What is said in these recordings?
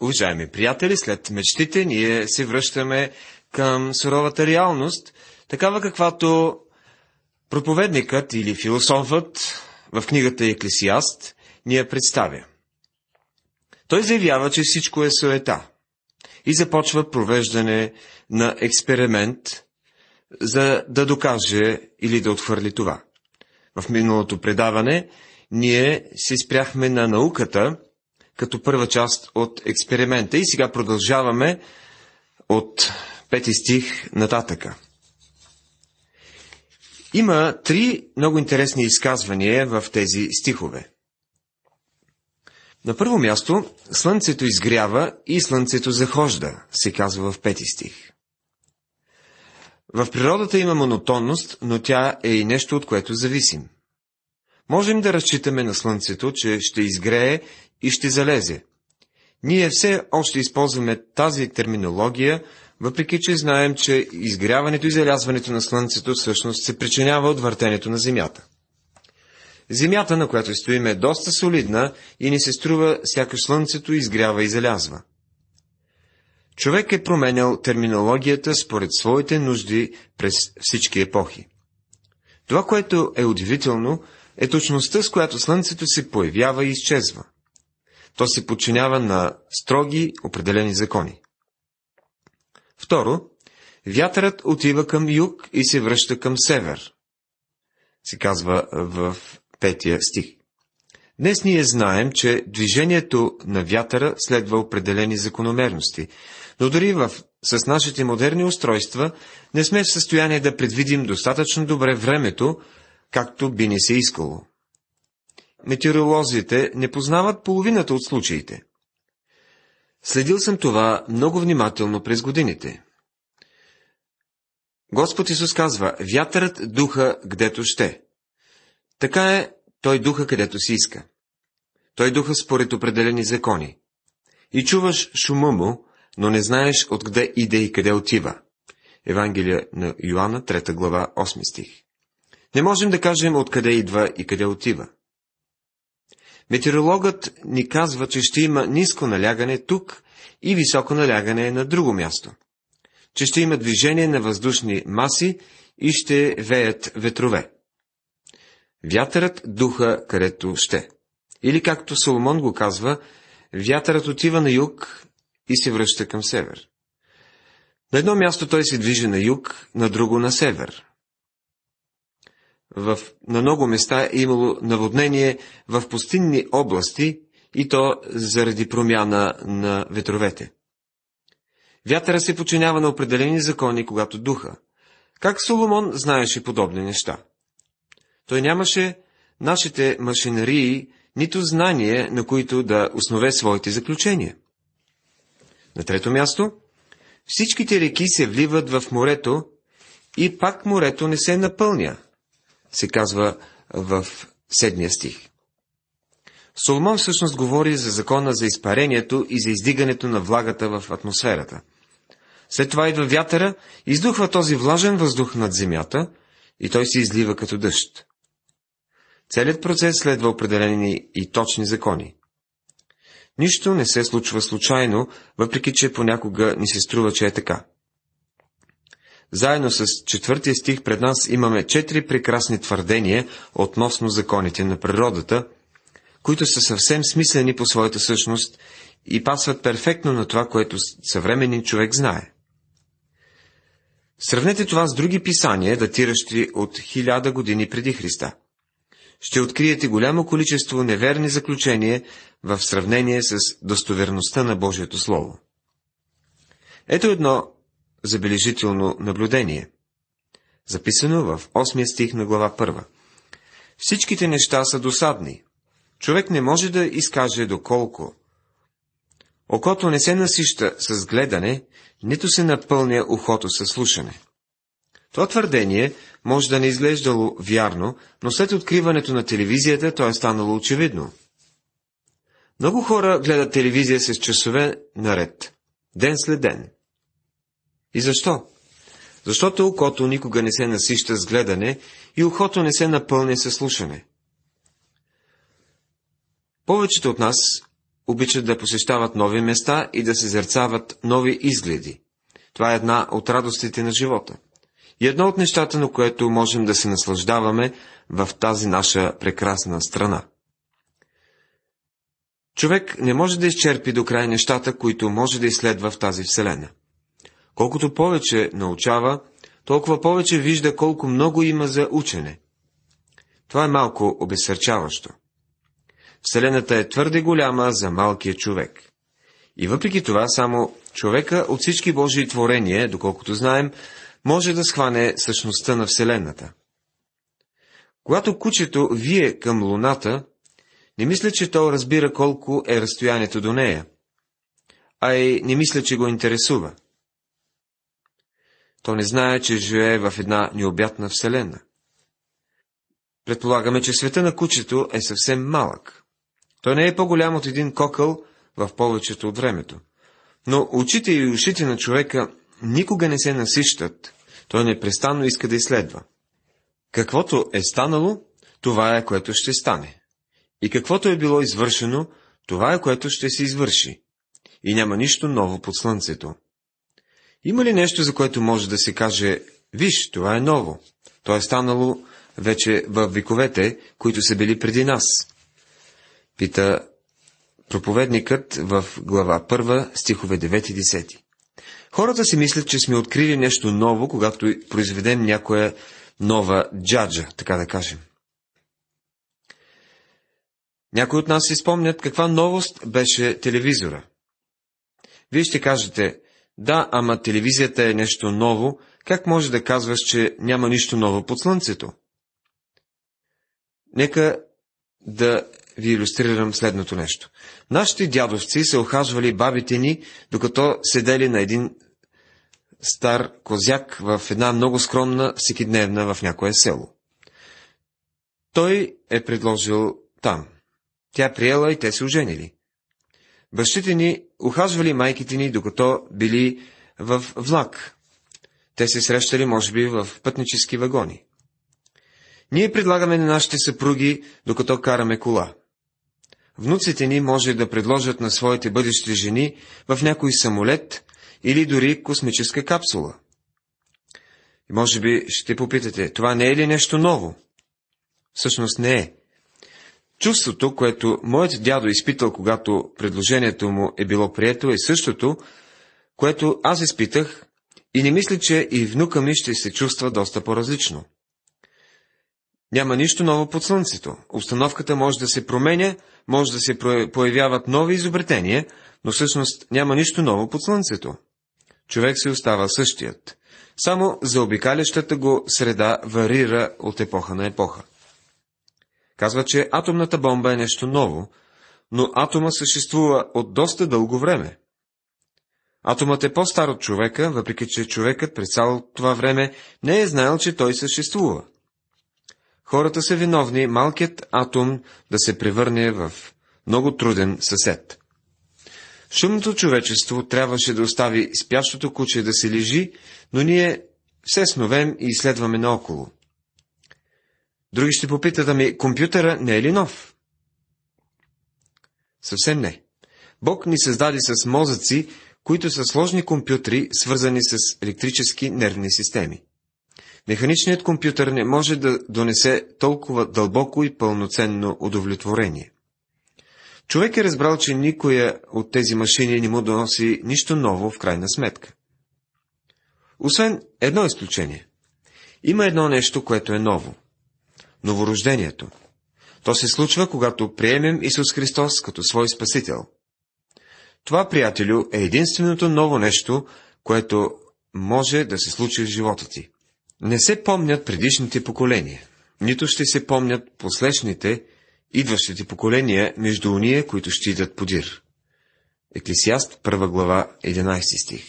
Уважаеми приятели, след мечтите ние се връщаме към суровата реалност, такава каквато проповедникът или философът в книгата Еклесиаст ни я представя. Той заявява, че всичко е суета и започва провеждане на експеримент, за да докаже или да отхвърли това. В миналото предаване ние се спряхме на науката, като първа част от експеримента и сега продължаваме от пети стих нататъка. Има три много интересни изказвания в тези стихове. На първо място, слънцето изгрява и слънцето захожда, се казва в пети стих. В природата има монотонност, но тя е и нещо, от което зависим. Можем да разчитаме на слънцето, че ще изгрее и ще залезе. Ние все още използваме тази терминология, въпреки че знаем, че изгряването и залязването на Слънцето всъщност се причинява от въртенето на Земята. Земята, на която стоим, е доста солидна и ни се струва, сякаш Слънцето изгрява и залязва. Човек е променял терминологията според своите нужди през всички епохи. Това, което е удивително, е точността, с която Слънцето се появява и изчезва. То се подчинява на строги, определени закони. Второ, вятърът отива към юг и се връща към север, се казва в петия стих. Днес ние знаем, че движението на вятъра следва определени закономерности, но дори в, с нашите модерни устройства не сме в състояние да предвидим достатъчно добре времето, както би ни се искало. Метеоролозите не познават половината от случаите. Следил съм това много внимателно през годините. Господ Исус казва, вятърът духа гдето ще. Така е, той духа където си иска. Той духа според определени закони. И чуваш шума му, но не знаеш откъде иде и къде отива. Евангелие на Йоанна, 3 глава, 8 стих. Не можем да кажем откъде идва и къде отива. Метеорологът ни казва, че ще има ниско налягане тук и високо налягане на друго място. Че ще има движение на въздушни маси и ще веят ветрове. Вятърът духа където ще. Или както Соломон го казва, вятърът отива на юг и се връща към север. На едно място той се движи на юг, на друго на север в, на много места е имало наводнение в пустинни области и то заради промяна на ветровете. Вятъра се починява на определени закони, когато духа. Как Соломон знаеше подобни неща? Той нямаше нашите машинарии, нито знание, на които да основе своите заключения. На трето място, всичките реки се вливат в морето и пак морето не се напълня се казва в седмия стих. Соломон всъщност говори за закона за изпарението и за издигането на влагата в атмосферата. След това идва вятъра, издухва този влажен въздух над земята и той се излива като дъжд. Целият процес следва определени и точни закони. Нищо не се случва случайно, въпреки че понякога ни се струва, че е така. Заедно с четвъртия стих пред нас имаме четири прекрасни твърдения относно законите на природата, които са съвсем смислени по своята същност и пасват перфектно на това, което съвременен човек знае. Сравнете това с други писания, датиращи от хиляда години преди Христа. Ще откриете голямо количество неверни заключения в сравнение с достоверността на Божието Слово. Ето едно забележително наблюдение. Записано в 8 стих на глава 1. Всичките неща са досадни. Човек не може да изкаже доколко. Окото не се насища с гледане, нито се напълня ухото с слушане. Това твърдение може да не изглеждало вярно, но след откриването на телевизията то е станало очевидно. Много хора гледат телевизия с часове наред, ден след ден. И защо? Защото окото никога не се насища с гледане и ухото не се напълня със слушане. Повечето от нас обичат да посещават нови места и да се зерцават нови изгледи. Това е една от радостите на живота. И едно от нещата, на което можем да се наслаждаваме в тази наша прекрасна страна. Човек не може да изчерпи до край нещата, които може да изследва в тази вселена. Колкото повече научава, толкова повече вижда колко много има за учене. Това е малко обесърчаващо. Вселената е твърде голяма за малкия човек. И въпреки това, само човека от всички Божии творения, доколкото знаем, може да схване същността на Вселената. Когато кучето вие към Луната, не мисля, че то разбира колко е разстоянието до нея, а и не мисля, че го интересува. То не знае, че живее в една необятна вселена. Предполагаме, че света на кучето е съвсем малък. Той не е по-голям от един кокъл в повечето от времето. Но очите и ушите на човека никога не се насищат. Той непрестанно иска да изследва. Каквото е станало, това е което ще стане. И каквото е било извършено, това е което ще се извърши. И няма нищо ново под слънцето. Има ли нещо, за което може да се каже, виж, това е ново? То е станало вече в вековете, които са били преди нас. Пита проповедникът в глава 1, стихове 9 и 10. Хората си мислят, че сме открили нещо ново, когато произведем някоя нова джаджа, така да кажем. Някои от нас си спомнят каква новост беше телевизора. Вие ще кажете, да, ама телевизията е нещо ново, как може да казваш, че няма нищо ново под слънцето? Нека да ви иллюстрирам следното нещо. Нашите дядовци се охажвали бабите ни, докато седели на един стар козяк в една много скромна всекидневна в някое село. Той е предложил там. Тя приела и те се оженили. Бащите ни ухажвали майките ни, докато били в влак. Те се срещали, може би, в пътнически вагони. Ние предлагаме на нашите съпруги, докато караме кола. Внуците ни може да предложат на своите бъдещи жени в някой самолет или дори космическа капсула. И може би ще попитате, това не е ли нещо ново? Всъщност не е. Чувството, което моят дядо изпитал, когато предложението му е било прието, е същото, което аз изпитах и не мисля, че и внука ми ще се чувства доста по-различно. Няма нищо ново под слънцето. Обстановката може да се променя, може да се появяват нови изобретения, но всъщност няма нищо ново под слънцето. Човек се остава същият. Само заобикалящата го среда варира от епоха на епоха. Казва, че атомната бомба е нещо ново, но атома съществува от доста дълго време. Атомът е по-стар от човека, въпреки че човекът през цялото това време не е знаел, че той съществува. Хората са виновни малкият атом да се превърне в много труден съсед. Шумното човечество трябваше да остави спящото куче да се лежи, но ние все сновем и изследваме наоколо. Други ще попитат, ами компютъра не е ли нов? Съвсем не. Бог ни създаде с мозъци, които са сложни компютри, свързани с електрически нервни системи. Механичният компютър не може да донесе толкова дълбоко и пълноценно удовлетворение. Човек е разбрал, че никоя от тези машини не му доноси нищо ново в крайна сметка. Освен едно изключение. Има едно нещо, което е ново – новорождението. То се случва, когато приемем Исус Христос като свой Спасител. Това, приятелю, е единственото ново нещо, което може да се случи в живота ти. Не се помнят предишните поколения, нито ще се помнят последните, идващите поколения между уния, които ще идат подир. Еклесиаст, 1 глава, 11 стих.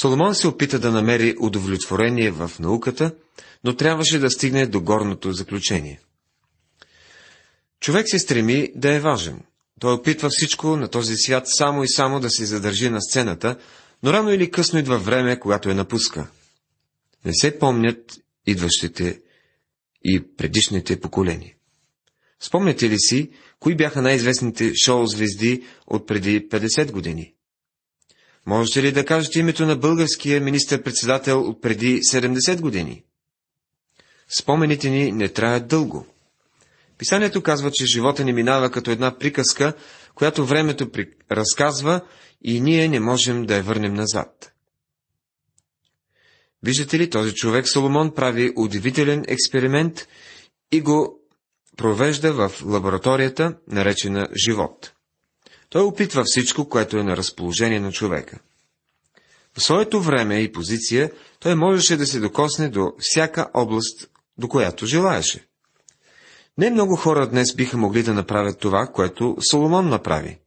Соломон се опита да намери удовлетворение в науката, но трябваше да стигне до горното заключение. Човек се стреми да е важен. Той опитва всичко на този свят само и само да се задържи на сцената, но рано или късно идва време, когато я напуска. Не се помнят идващите и предишните поколения. Спомняте ли си, кои бяха най-известните шоу-звезди от преди 50 години? Можете ли да кажете името на българския министър-председател от преди 70 години? Спомените ни не траят дълго. Писанието казва, че живота ни минава като една приказка, която времето при... разказва и ние не можем да я върнем назад. Виждате ли, този човек Соломон прави удивителен експеримент и го провежда в лабораторията, наречена живот. Той опитва всичко, което е на разположение на човека. В своето време и позиция той можеше да се докосне до всяка област, до която желаеше. Не много хора днес биха могли да направят това, което Соломон направи.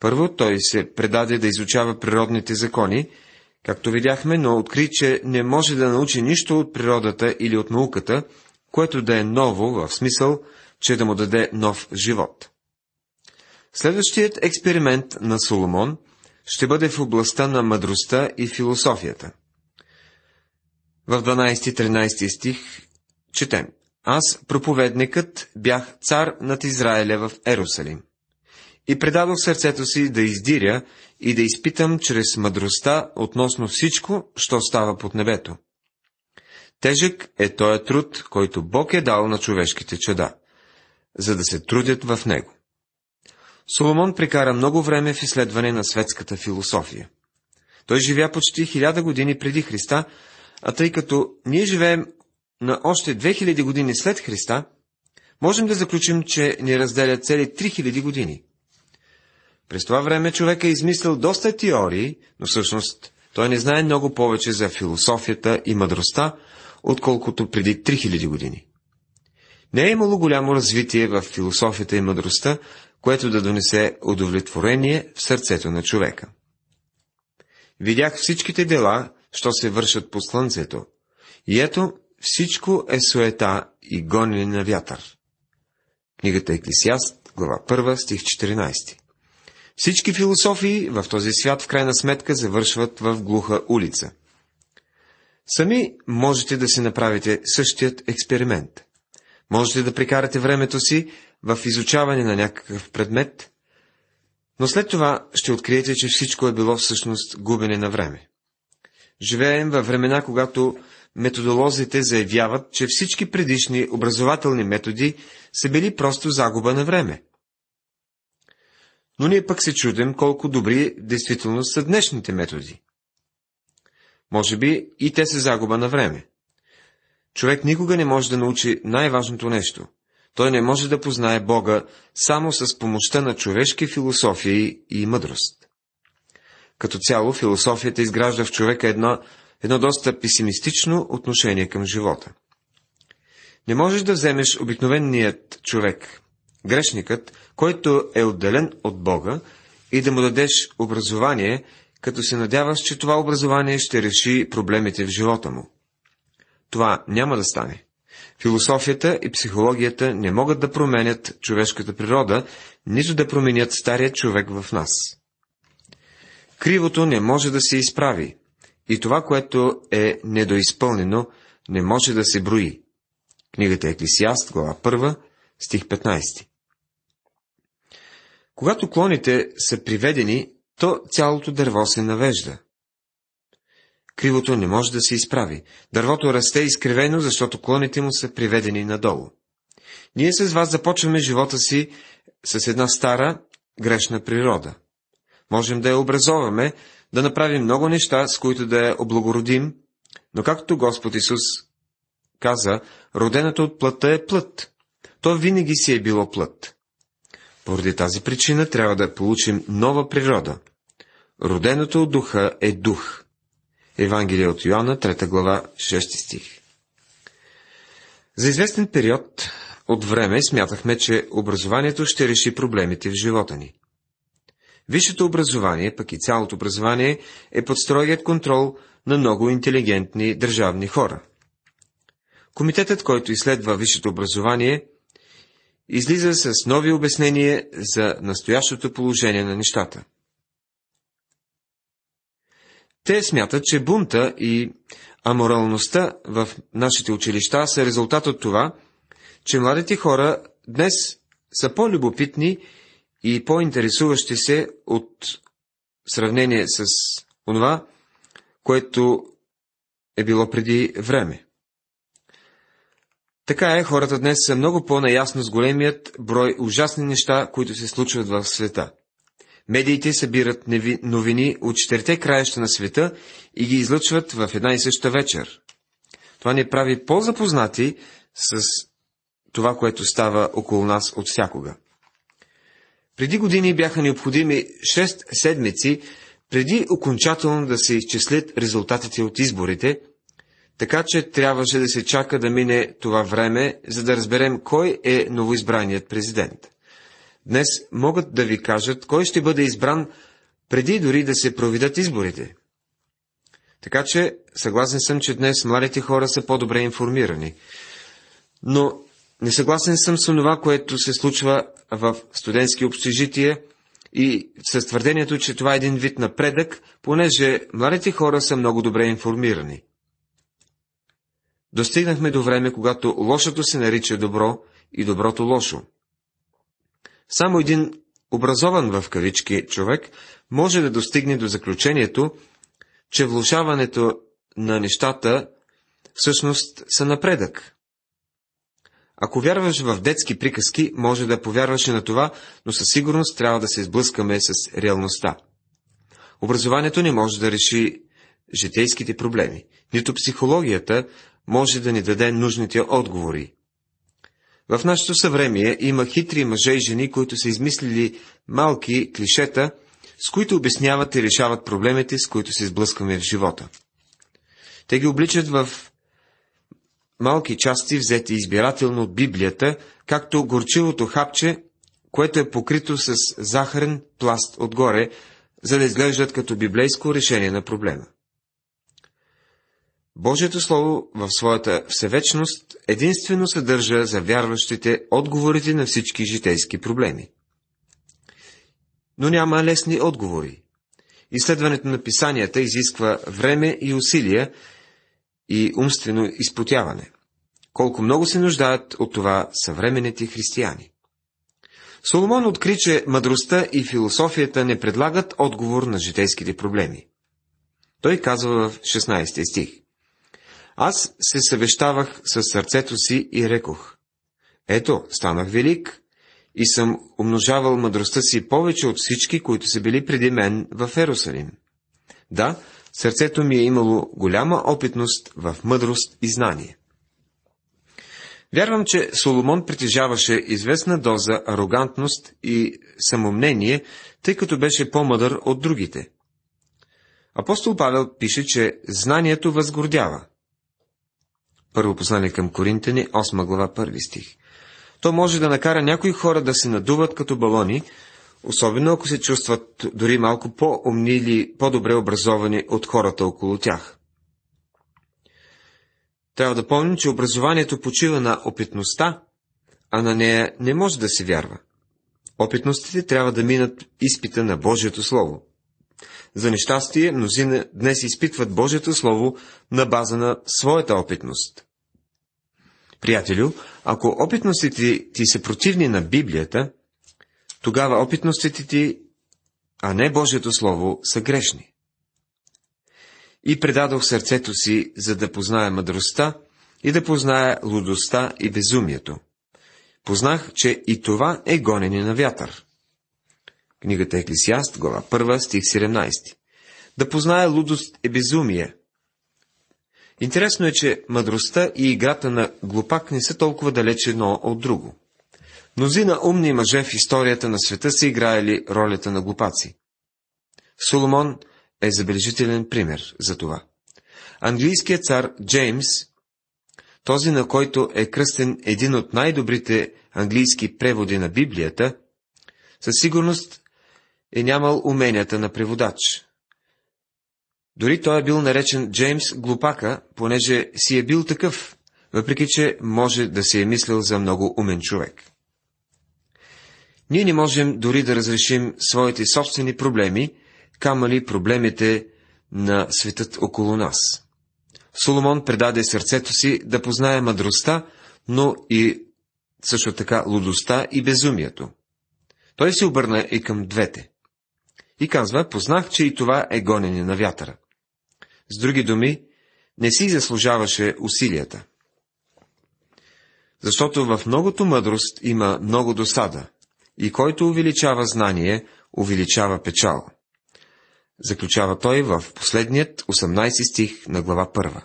Първо той се предаде да изучава природните закони, както видяхме, но откри, че не може да научи нищо от природата или от науката, което да е ново в смисъл, че да му даде нов живот. Следващият експеримент на Соломон ще бъде в областта на мъдростта и философията. В 12-13 стих четем. Аз, проповедникът, бях цар над Израиля в Ерусалим. И предадох сърцето си да издиря и да изпитам чрез мъдростта относно всичко, що става под небето. Тежък е този труд, който Бог е дал на човешките чада, за да се трудят в него. Соломон прекара много време в изследване на светската философия. Той живя почти хиляда години преди Христа, а тъй като ние живеем на още 2000 години след Христа, можем да заключим, че ни разделят цели 3000 години. През това време човек е измислил доста теории, но всъщност той не знае много повече за философията и мъдростта, отколкото преди 3000 години. Не е имало голямо развитие в философията и мъдростта, което да донесе удовлетворение в сърцето на човека. Видях всичките дела, що се вършат по слънцето, и ето всичко е суета и гонене на вятър. Книгата Еклисиаст, глава 1, стих 14. Всички философии в този свят в крайна сметка завършват в глуха улица. Сами можете да си направите същият експеримент. Можете да прекарате времето си в изучаване на някакъв предмет, но след това ще откриете, че всичко е било всъщност губене на време. Живеем във времена, когато методолозите заявяват, че всички предишни образователни методи са били просто загуба на време. Но ние пък се чудим колко добри действително са днешните методи. Може би и те са загуба на време. Човек никога не може да научи най-важното нещо. Той не може да познае Бога само с помощта на човешки философии и мъдрост. Като цяло, философията изгражда в човека едно, едно доста песимистично отношение към живота. Не можеш да вземеш обикновеният човек, грешникът, който е отделен от Бога, и да му дадеш образование, като се надяваш, че това образование ще реши проблемите в живота му. Това няма да стане. Философията и психологията не могат да променят човешката природа, нито да променят стария човек в нас. Кривото не може да се изправи, и това, което е недоизпълнено, не може да се брои. Книгата Еклисиаст, глава 1, стих 15. Когато клоните са приведени, то цялото дърво се навежда. Кривото не може да се изправи. Дървото расте изкривено, защото клоните му са приведени надолу. Ние с вас започваме живота си с една стара, грешна природа. Можем да я образоваме, да направим много неща, с които да я облагородим, но както Господ Исус каза, родената от плътта е плът. То винаги си е било плът. Поради тази причина трябва да получим нова природа. Роденото от духа е дух. Евангелие от Йоанна, 3 глава, 6 стих. За известен период от време смятахме, че образованието ще реши проблемите в живота ни. Висшето образование, пък и цялото образование, е под строгият контрол на много интелигентни държавни хора. Комитетът, който изследва висшето образование, излиза с нови обяснения за настоящото положение на нещата. Те смятат, че бунта и аморалността в нашите училища са резултат от това, че младите хора днес са по-любопитни и по-интересуващи се от сравнение с това, което е било преди време. Така е, хората днес са много по-наясно с големият брой ужасни неща, които се случват в света. Медиите събират новини от четирите краища на света и ги излъчват в една и съща вечер. Това ни прави по-запознати с това, което става около нас от всякога. Преди години бяха необходими 6 седмици, преди окончателно да се изчислят резултатите от изборите, така че трябваше да се чака да мине това време, за да разберем кой е новоизбраният президент. Днес могат да ви кажат кой ще бъде избран преди дори да се проведат изборите. Така че, съгласен съм, че днес младите хора са по-добре информирани. Но несъгласен съм с това, което се случва в студентски общежития и с твърдението, че това е един вид напредък, понеже младите хора са много добре информирани. Достигнахме до време, когато лошото се нарича добро и доброто лошо. Само един образован в кавички човек може да достигне до заключението, че влушаването на нещата всъщност са напредък. Ако вярваш в детски приказки, може да повярваш на това, но със сигурност трябва да се изблъскаме с реалността. Образованието не може да реши житейските проблеми. Нито психологията може да ни даде нужните отговори. В нашето съвремие има хитри мъже и жени, които са измислили малки клишета, с които обясняват и решават проблемите, с които се сблъскваме в живота. Те ги обличат в малки части, взети избирателно от Библията, както горчивото хапче, което е покрито с захарен пласт отгоре, за да изглеждат като библейско решение на проблема. Божието Слово в своята всевечност единствено съдържа за вярващите отговорите на всички житейски проблеми. Но няма лесни отговори. Изследването на писанията изисква време и усилия и умствено изпотяване. Колко много се нуждаят от това съвременните християни. Соломон откри, че мъдростта и философията не предлагат отговор на житейските проблеми. Той казва в 16 стих. Аз се съвещавах с сърцето си и рекох. Ето, станах велик и съм умножавал мъдростта си повече от всички, които са били преди мен в Ерусалим. Да, сърцето ми е имало голяма опитност в мъдрост и знание. Вярвам, че Соломон притежаваше известна доза арогантност и самомнение, тъй като беше по-мъдър от другите. Апостол Павел пише, че знанието възгордява. Първо послание към Коринтени, 8 глава, 1 стих. То може да накара някои хора да се надуват като балони, особено ако се чувстват дори малко по-умни или по-добре образовани от хората около тях. Трябва да помним, че образованието почива на опитността, а на нея не може да се вярва. Опитностите трябва да минат изпита на Божието Слово. За нещастие, мнозина днес изпитват Божието Слово на база на своята опитност. Приятелю, ако опитностите ти са противни на Библията, тогава опитностите ти, а не Божието Слово, са грешни. И предадох сърцето си, за да позная мъдростта и да позная лудостта и безумието. Познах, че и това е гонене на вятър. Книгата Еклисиаст, глава 1, стих 17. Да познае лудост е безумие. Интересно е, че мъдростта и играта на глупак не са толкова далече едно от друго. Мнозина умни мъже в историята на света са играели ролята на глупаци. Соломон е забележителен пример за това. Английският цар Джеймс, този на който е кръстен един от най-добрите английски преводи на Библията, със сигурност е нямал уменията на преводач. Дори той е бил наречен Джеймс Глупака, понеже си е бил такъв, въпреки че може да се е мислил за много умен човек. Ние не можем дори да разрешим своите собствени проблеми, камали проблемите на светът около нас. Соломон предаде сърцето си да познае мъдростта, но и също така лудостта и безумието. Той се обърна и към двете. И казва, познах, че и това е гонене на вятъра. С други думи, не си заслужаваше усилията. Защото в многото мъдрост има много досада, и който увеличава знание, увеличава печал. Заключава той в последният 18 стих на глава 1.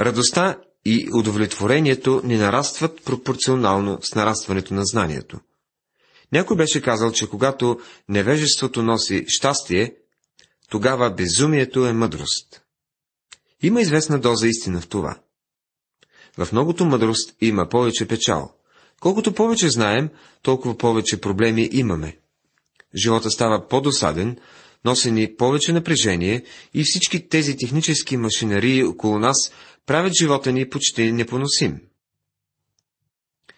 Радостта и удовлетворението ни нарастват пропорционално с нарастването на знанието. Някой беше казал, че когато невежеството носи щастие, тогава безумието е мъдрост. Има известна доза истина в това. В многото мъдрост има повече печал. Колкото повече знаем, толкова повече проблеми имаме. Живота става по-досаден, носени повече напрежение и всички тези технически машинарии около нас правят живота ни почти непоносим.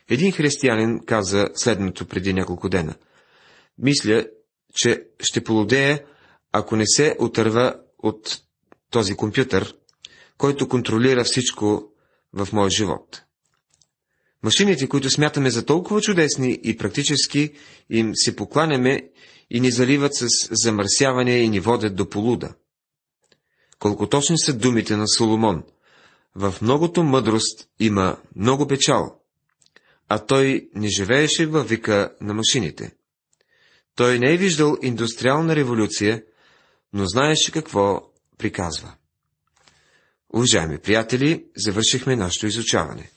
Един християнин каза следното преди няколко дена. Мисля, че ще полудея, ако не се отърва от този компютър, който контролира всичко в моя живот. Машините, които смятаме за толкова чудесни и практически, им се покланяме и ни заливат с замърсяване и ни водят до полуда. Колко точни са думите на Соломон. В многото мъдрост има много печал, а той не живееше във вика на машините. Той не е виждал индустриална революция, но знаеше какво приказва. Уважаеми приятели, завършихме нашето изучаване.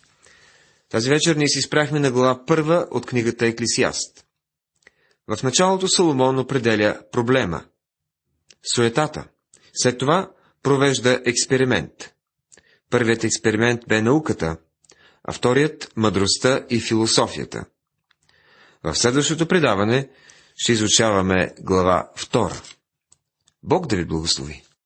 Тази вечер ние си спряхме на глава първа от книгата Еклисиаст. В началото Соломон определя проблема – суетата. След това провежда експеримент. Първият експеримент бе науката, а вторият – мъдростта и философията. В следващото предаване ще изучаваме глава втора. Бог да ви благослови!